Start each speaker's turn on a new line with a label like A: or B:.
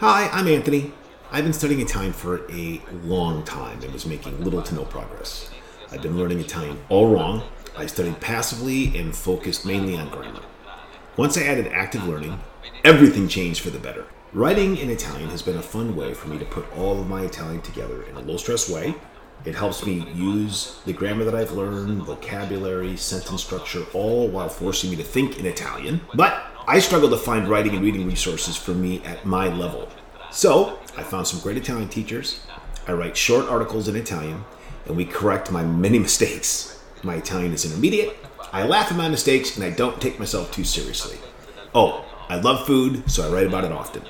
A: Hi, I'm Anthony. I've been studying Italian for a long time and was making little to no progress. I've been learning Italian all wrong. I studied passively and focused mainly on grammar. Once I added active learning, everything changed for the better. Writing in Italian has been a fun way for me to put all of my Italian together in a low stress way. It helps me use the grammar that I've learned, vocabulary, sentence structure, all while forcing me to think in Italian. But I struggle to find writing and reading resources for me at my level. So I found some great Italian teachers. I write short articles in Italian, and we correct my many mistakes. My Italian is intermediate. I laugh at my mistakes, and I don't take myself too seriously. Oh, I love food, so I write about it often.